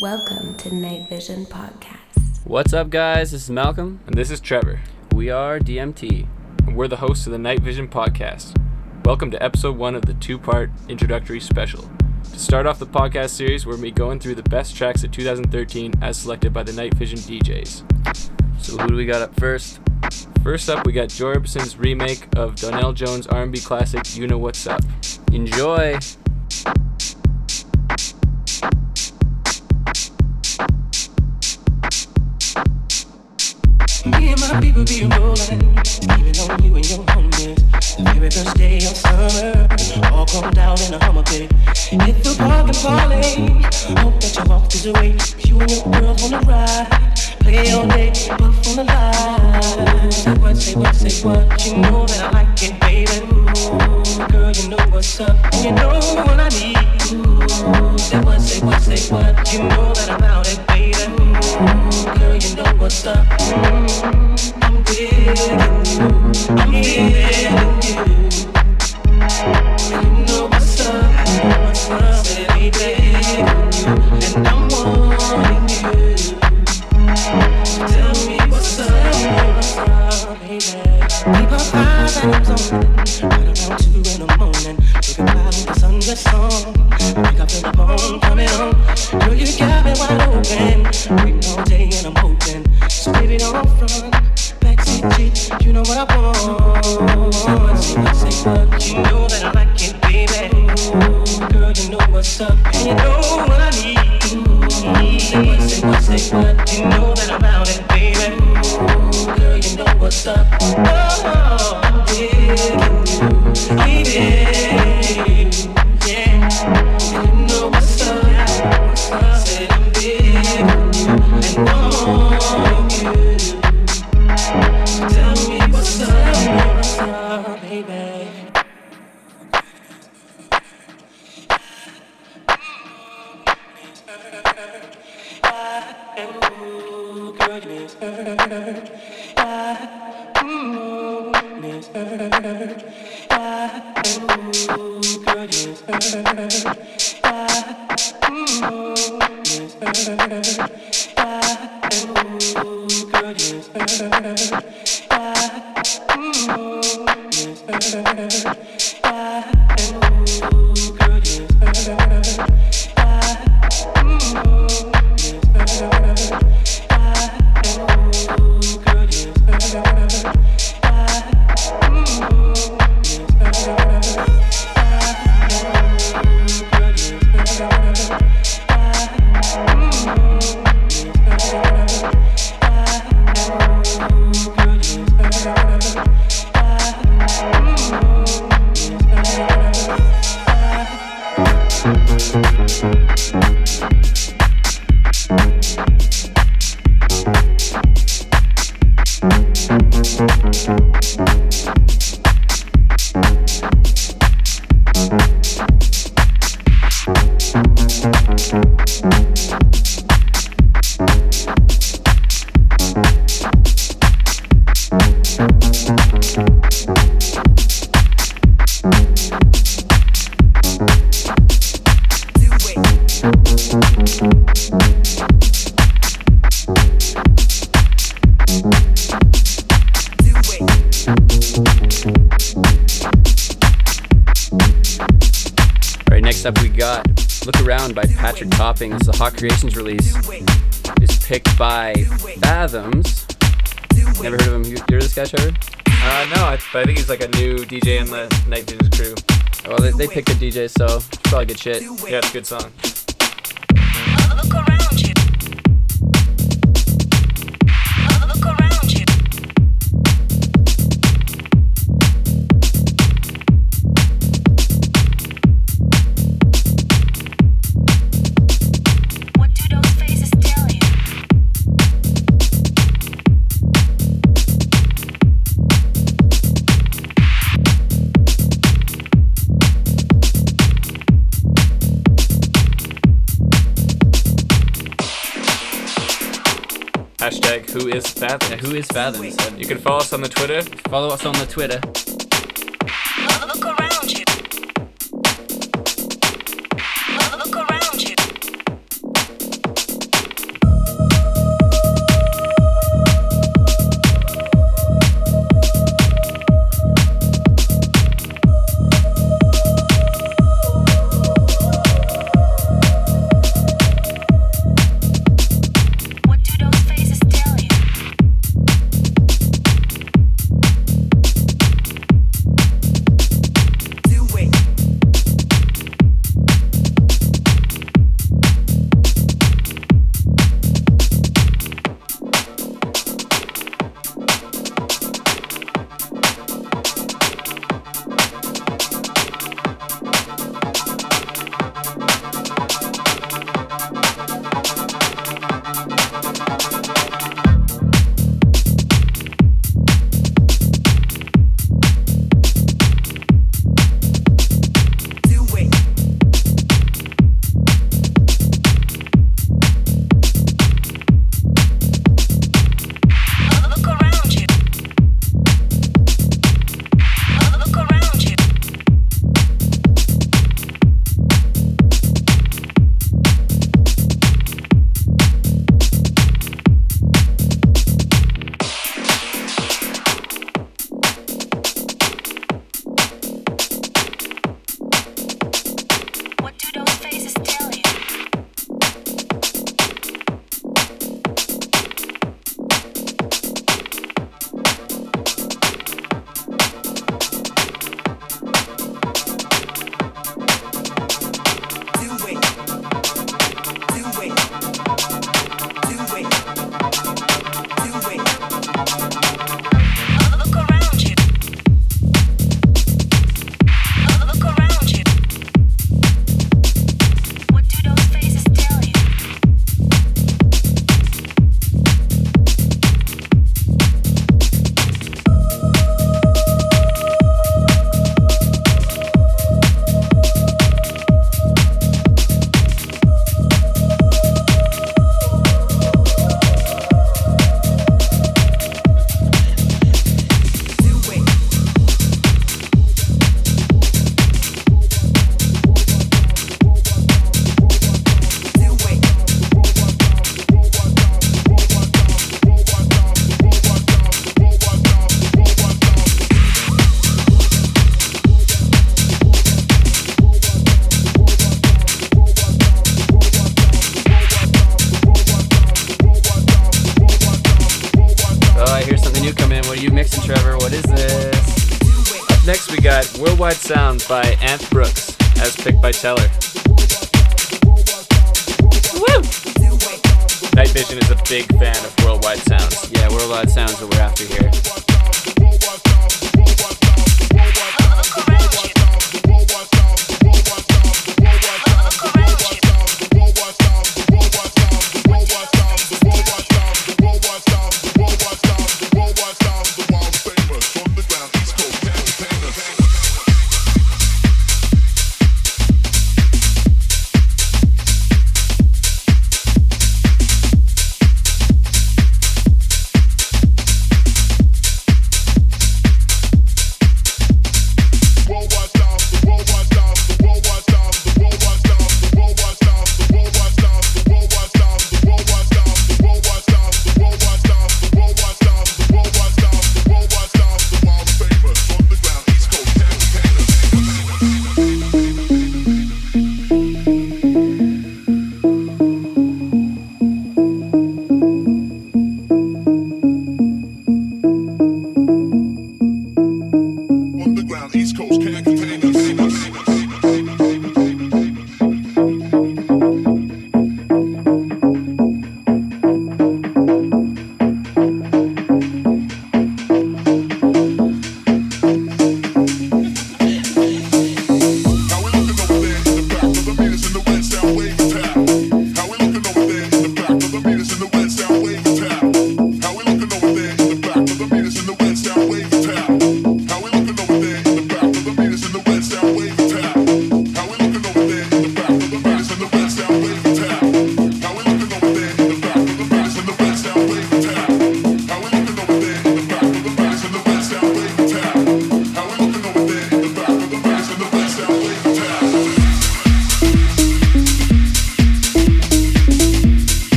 Welcome to Night Vision Podcast. What's up, guys? This is Malcolm. And this is Trevor. We are DMT. And we're the hosts of the Night Vision Podcast. Welcome to episode one of the two part introductory special. To start off the podcast series, we're going to be going through the best tracks of 2013 as selected by the Night Vision DJs. So who do we got up first? First up, we got Joy Orbison's remake of Donell Jones' R&B classic "You Know What's Up." Enjoy. Say what, say what. You know that I like it, baby. Girl, you know what's up, you know what I need. Say what, say what, say what. You know that I'm it, baby. Girl, you know what's up. I'm digging you. I'm feeling you. You know what's up, and I'm on. Girl, you got me wide open. Waiting all day and I'm hoping. So baby, don't front. Backseat you know what I want. Say what, say what. You know that I like it, baby. Girl, you know what's up, and you know what I need. You know that I'm out it, baby. Girl, you know what's up. Look Around by Patrick Toppings. The Hot Creations release is picked by Fathoms. Never heard of him. You hear this guy, Trevor? Uh, no, I, but I think he's like a new DJ in the Night Vision crew. Well, they, they picked a DJ, so it's probably good shit. Yeah, it's a good song. Hashtag who is Fathom. Yeah, who is Fathoms? You can follow us on the Twitter. Follow us on the Twitter.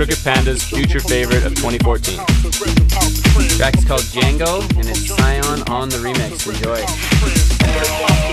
Crooked Panda's future favorite of 2014. The track is called Jango and it's Sion on the remix. Enjoy.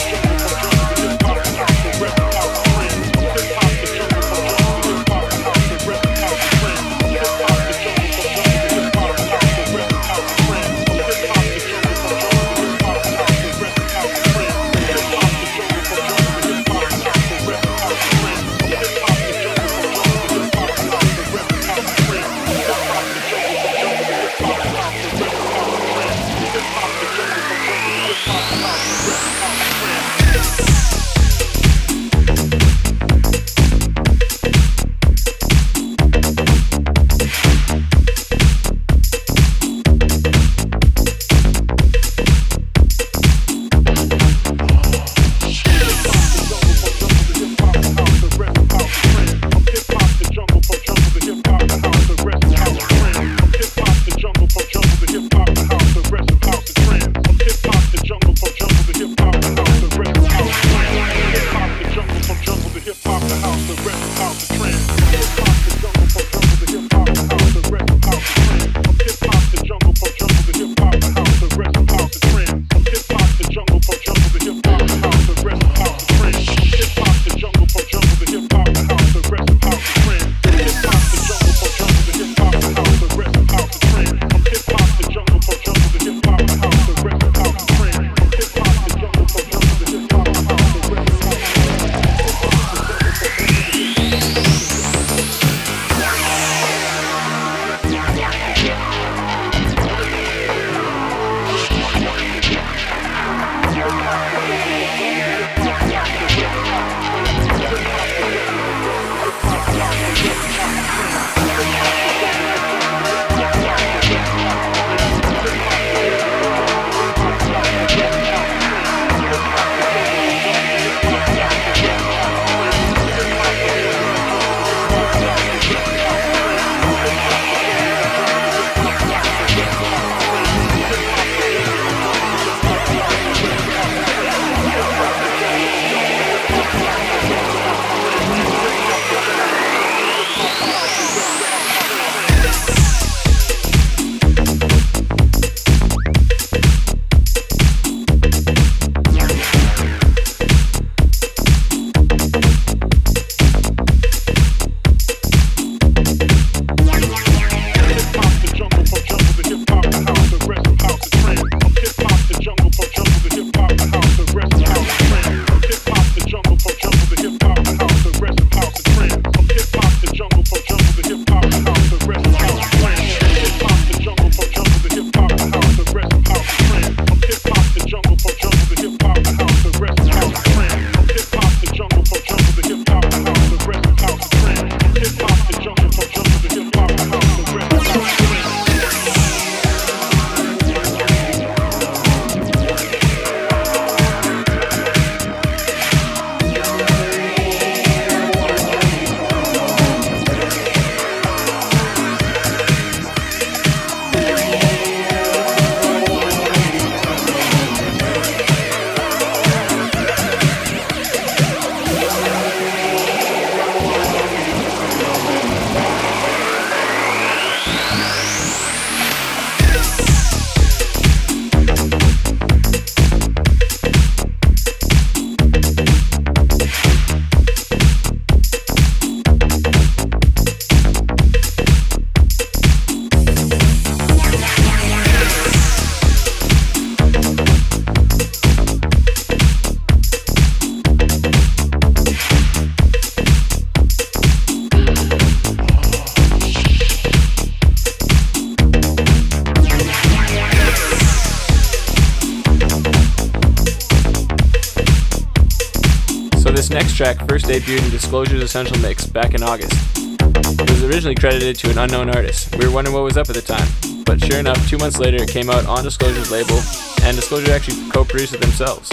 Debuted in Disclosure's Essential Mix back in August. It was originally credited to an unknown artist. We were wondering what was up at the time, but sure enough, two months later it came out on Disclosure's label, and Disclosure actually co-produced it themselves.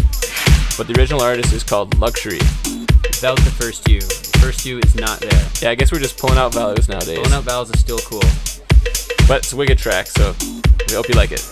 But the original artist is called Lxury. That was the first U. The first U is not there. Yeah, I guess we're just pulling out values nowadays. Pulling out vowels is still cool. But it's a wicked track, so we hope you like it.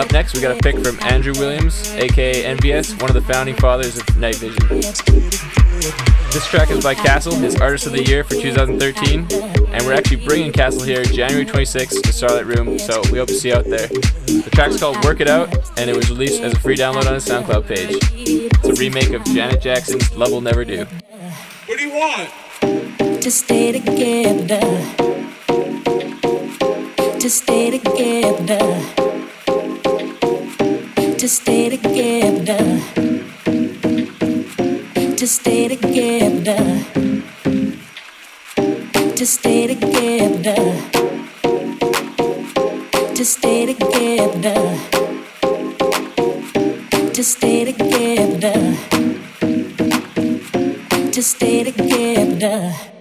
Up next we got a pick from Andrew Williams, aka NVS, one of the founding fathers of Night Vision. This track is by Kastle, his Artist of the Year for 2013, and we're actually bringing Kastle here January 26th to Starlight Room, so we hope to see you out there. The track's called Work It Out, and it was released as a free download on his SoundCloud page. It's a remake of Janet Jackson's Love Will Never Do. What do you want? to stay together, to stay together, to stay together, to stay together, to stay together, to stay together, to stay together, to stay together.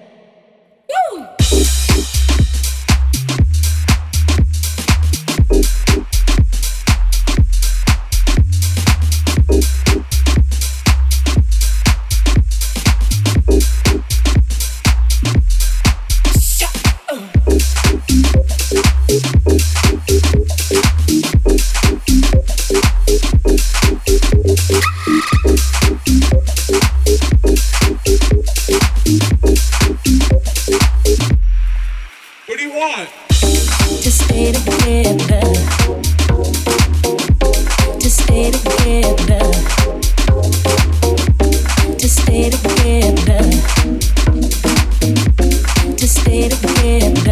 Together, to stay together,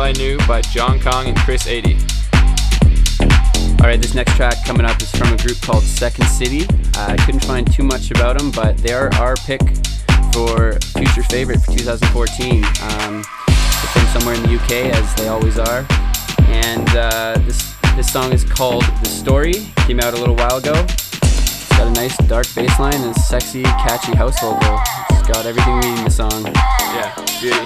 I Knew by Jon Kong and Chris Aidy. All right, this next track coming up is from a group called SecondCity. Uh, I couldn't find too much about them, but they are our pick for future favorite for 2014. Um, they're from somewhere in the UK, as they always are. And uh, this this song is called "The Story." Came out a little while ago. It's got a nice dark bass line and sexy, catchy house vocal. It's got everything we need in the song. Yeah, beauty.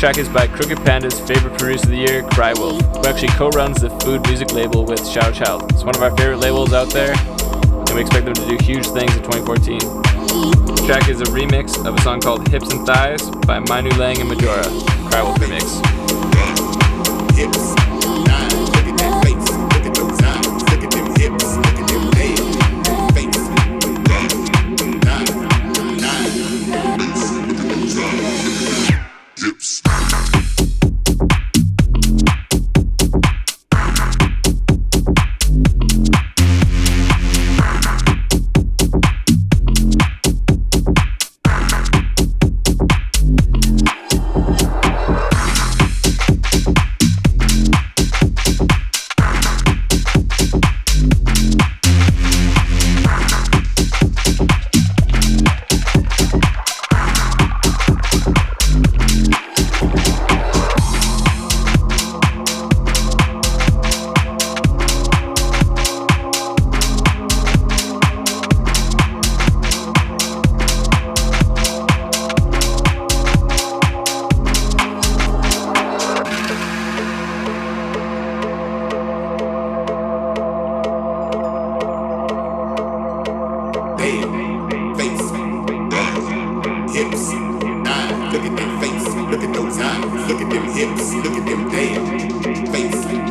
Track is by Crooked Panda's favorite producer of the year, Kry Wolf, who actually co-runs the food music label with Shadow Child. It's one of our favorite labels out there, and we expect them to do huge things in 2014. The track is a remix of a song called Hips and Thighs by My Nu Leng and Majora. Kry Wolf remix. hips. Look at them hips, look at them damn face.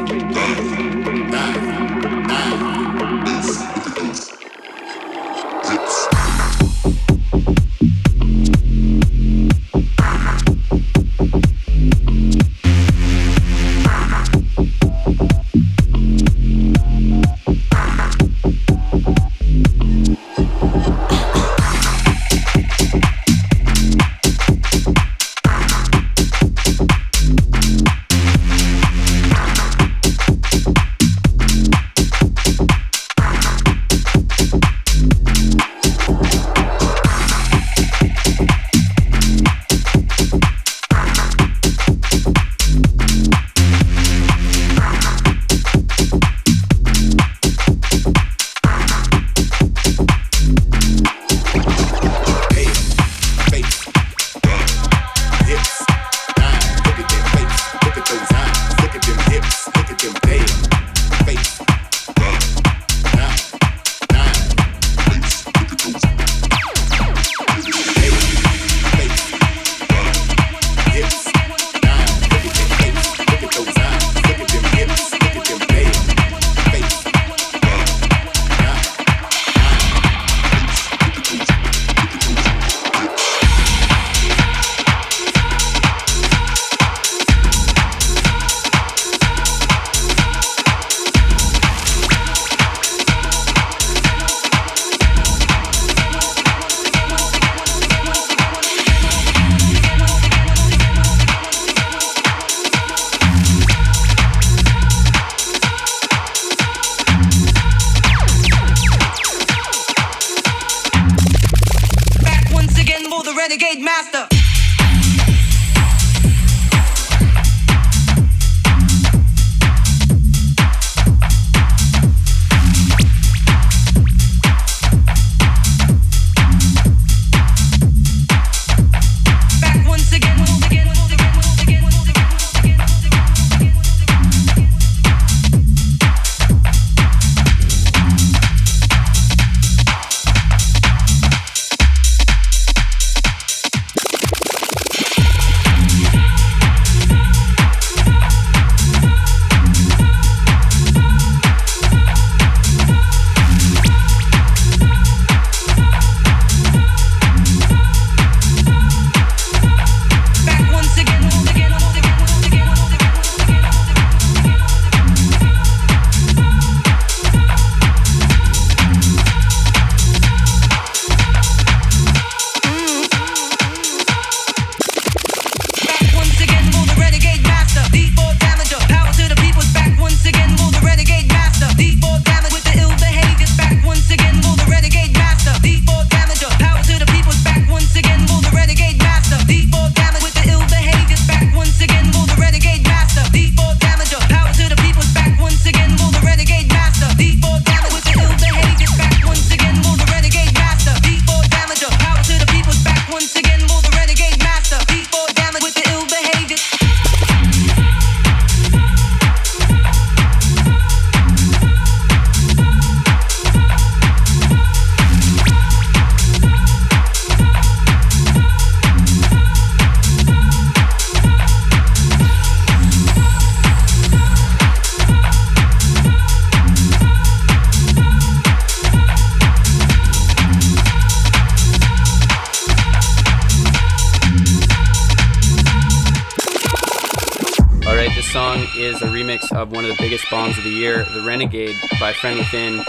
of one of the biggest bombs of the year, The Renegade by Friend Within.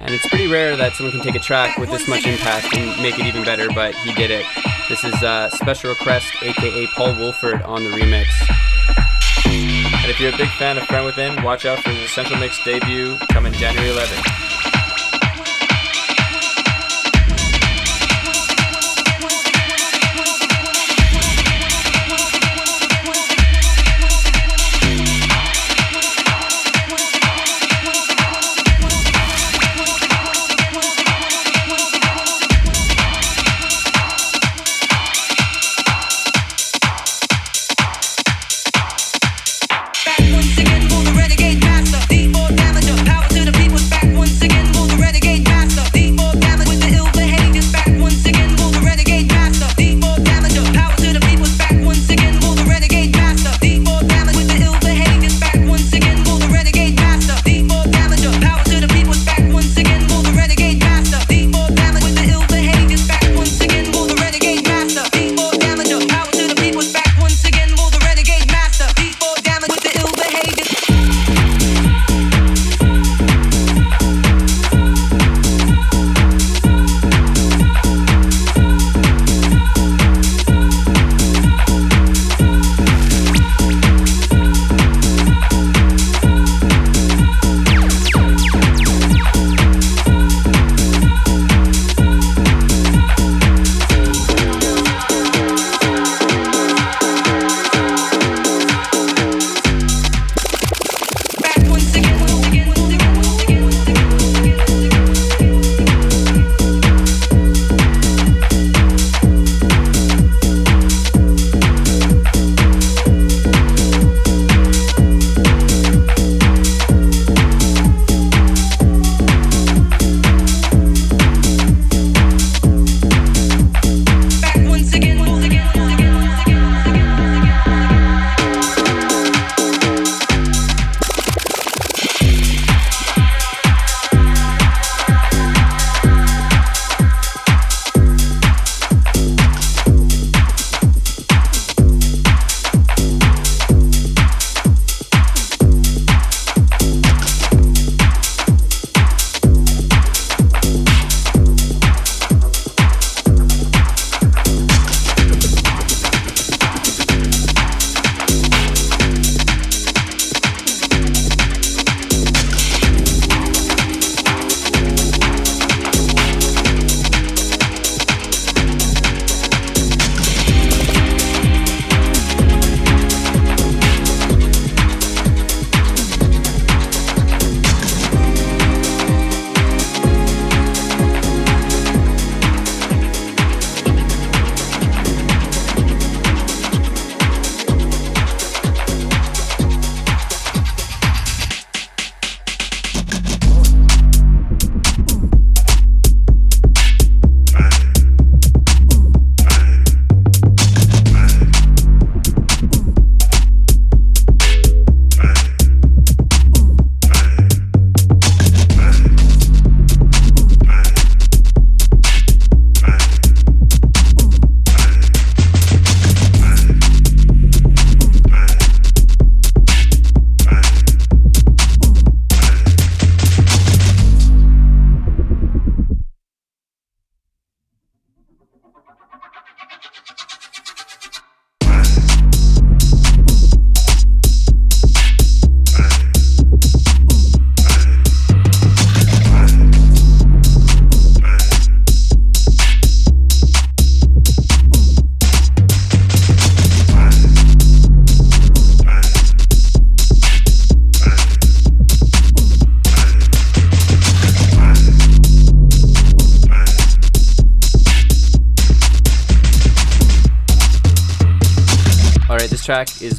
And it's pretty rare that someone can take a track with this much impact and make it even better, but he did it. This is uh, Special Request, aka Paul Woolford, on the remix. And if you're a big fan of Friend Within, watch out for his Essential Mix debut coming January 11th.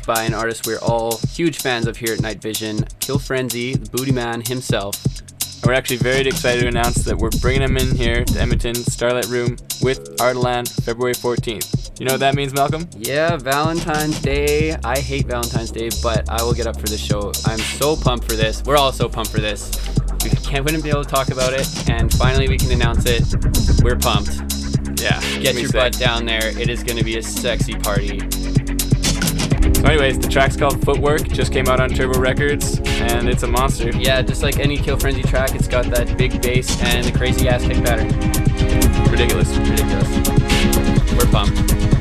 By an artist we're all huge fans of here at Night Vision, Kill Frenzy, the Booty Man himself. And we're actually very excited to announce that we're bringing him in here to Edmonton Starlight Room with Ardalan February 14th. You know what that means, Malcolm? Yeah, Valentine's Day. I hate Valentine's Day, but I will get up for this show. I'm so pumped for this. We're all so pumped for this. We can't wouldn't be able to talk about it, and finally we can announce it. We're pumped. Yeah. Get your sick. butt down there. It is going to be a sexy party. So, anyways, the track's called Footwork, just came out on Turbo Records, and it's a monster. Yeah, just like any Kill Frenzy track, it's got that big bass and the crazy ass kick pattern. Ridiculous. Ridiculous. We're pumped.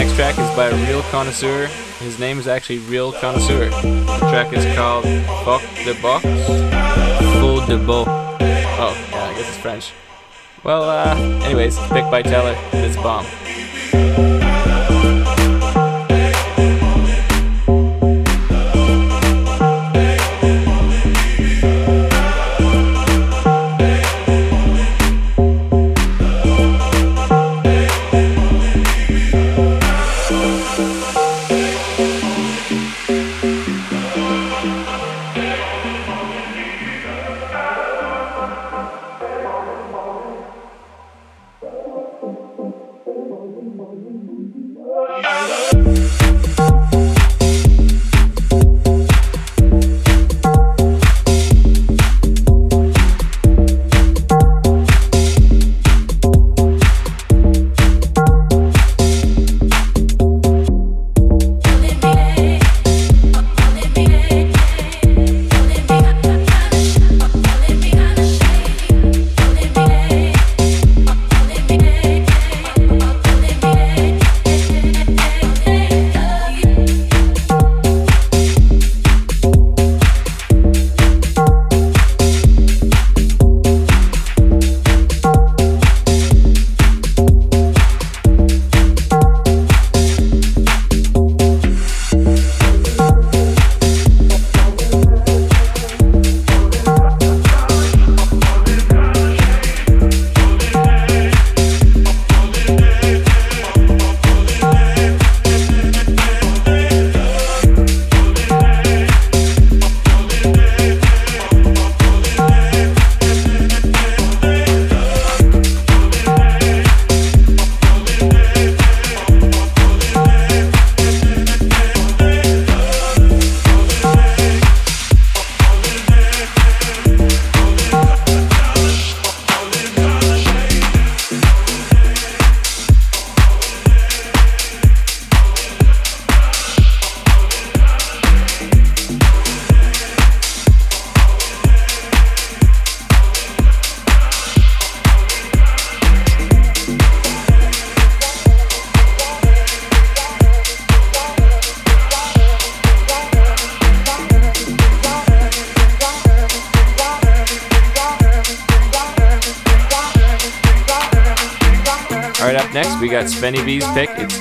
Next track is by a real connoisseur. His name is actually Real Connoisseur. The track is called Fuck the Box. Faux De Baux. Oh, yeah, I guess it's French. Well, uh, anyways, picked by Teller. It's bomb.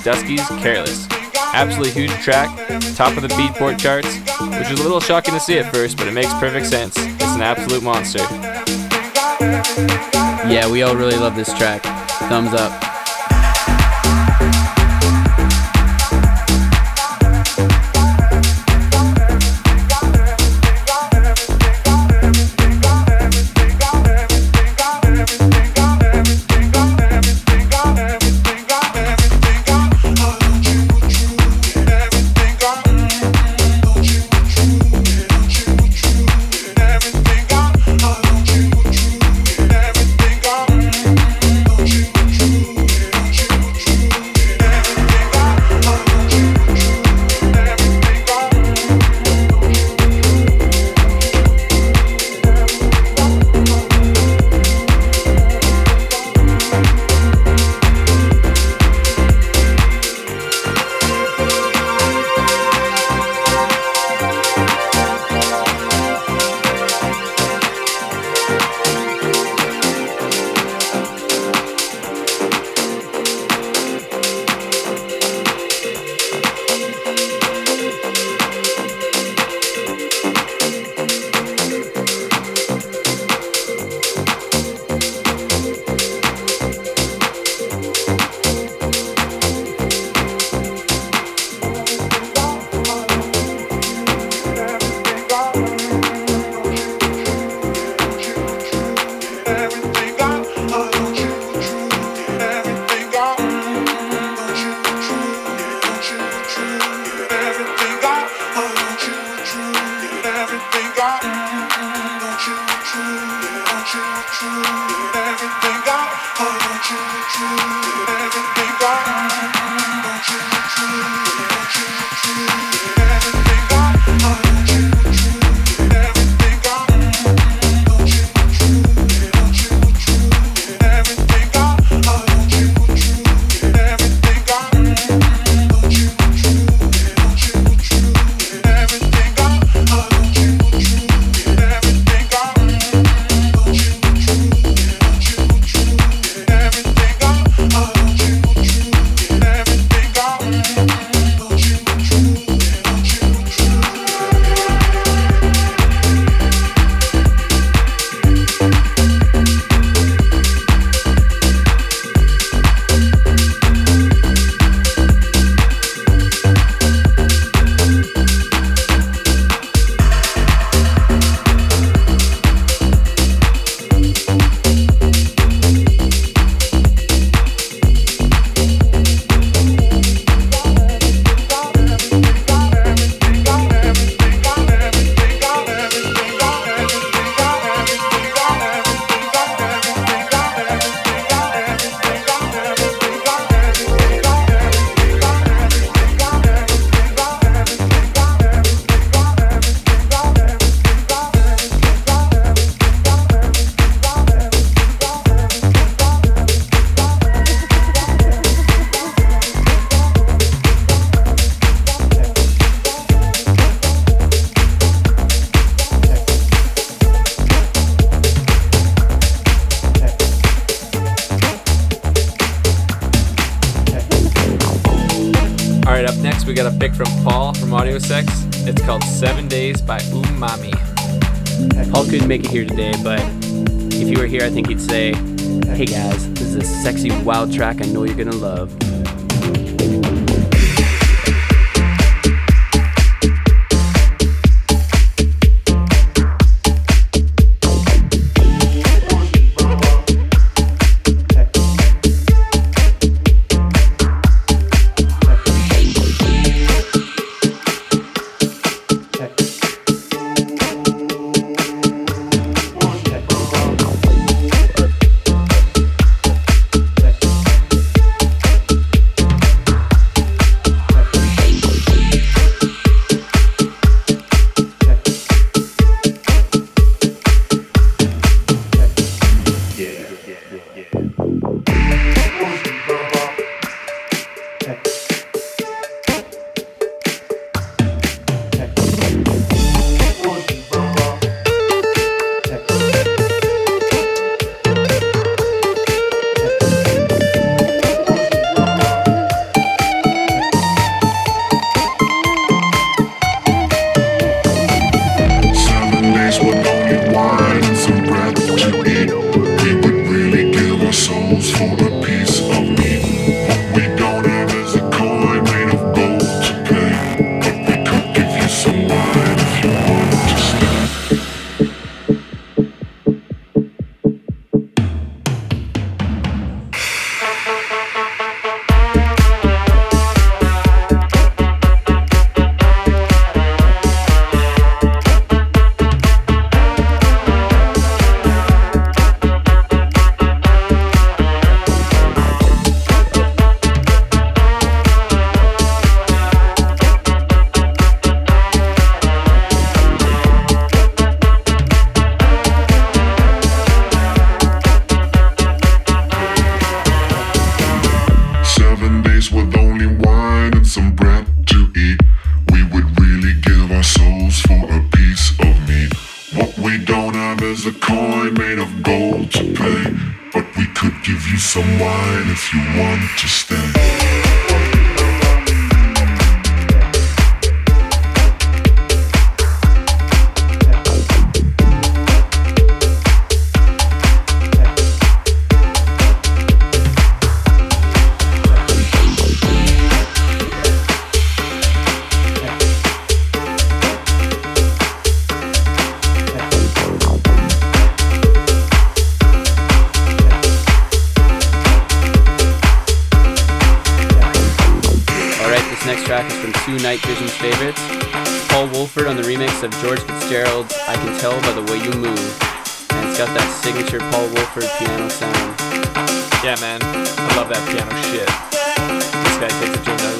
Dusky's Careless. Absolutely huge track, top of the Beatport charts, which is a little shocking to see at first, but it makes perfect sense. It's an absolute monster. Yeah, we all really love this track. Thumbs up. Couldn't make it here today, but if you were here, I think he'd say, Hey guys, this is a sexy, wild track I know you're gonna love. Of George Fitzgerald's I Can Tell by the Way You Move. And it's got that signature Paul Woolford piano sound. Yeah, man. I love that piano shit. This guy takes it to another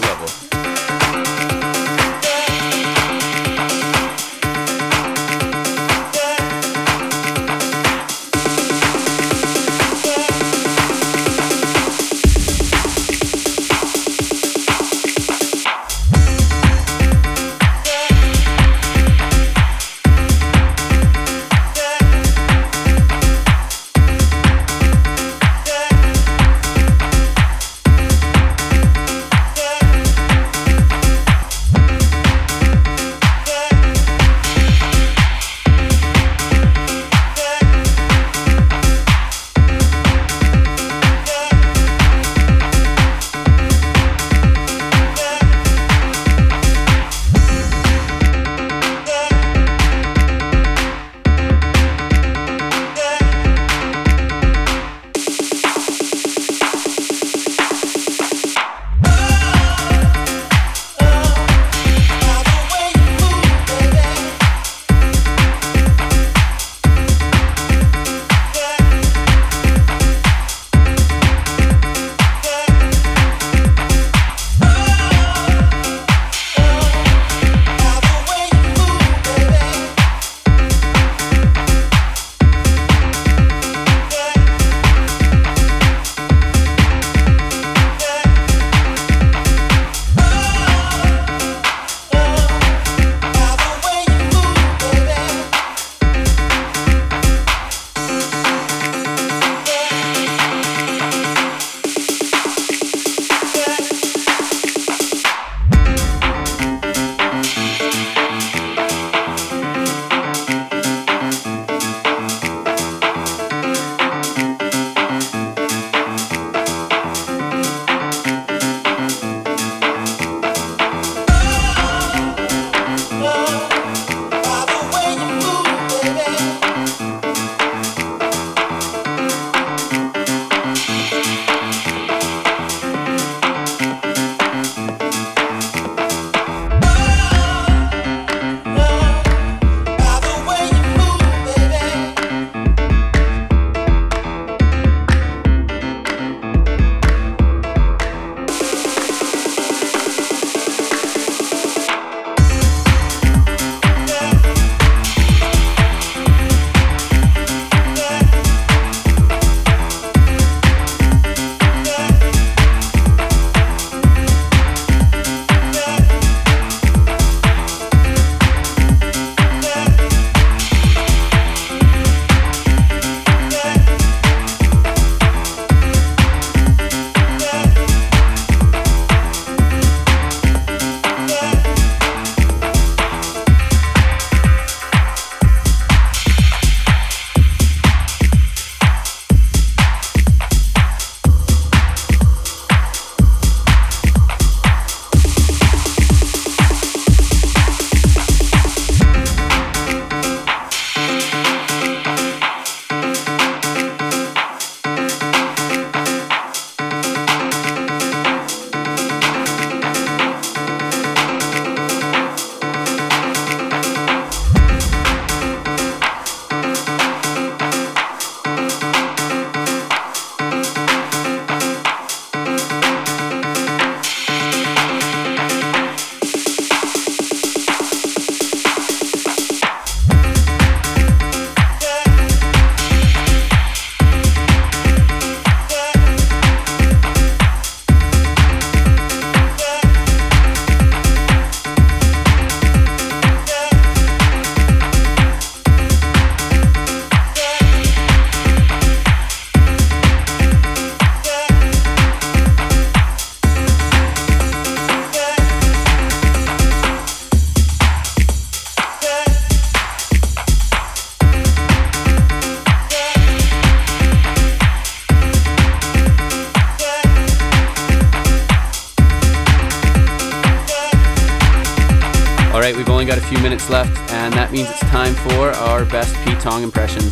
minutes left, and that means it's time for our best Pete Tong impressions.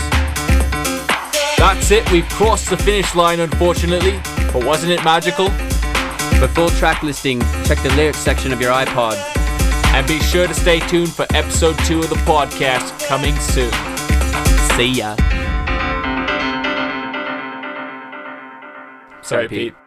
That's it, we've crossed the finish line unfortunately, but wasn't it magical? For full track listing, check the lyrics section of your iPod. And be sure to stay tuned for episode 2 of the podcast coming soon. See ya. Sorry, Pete.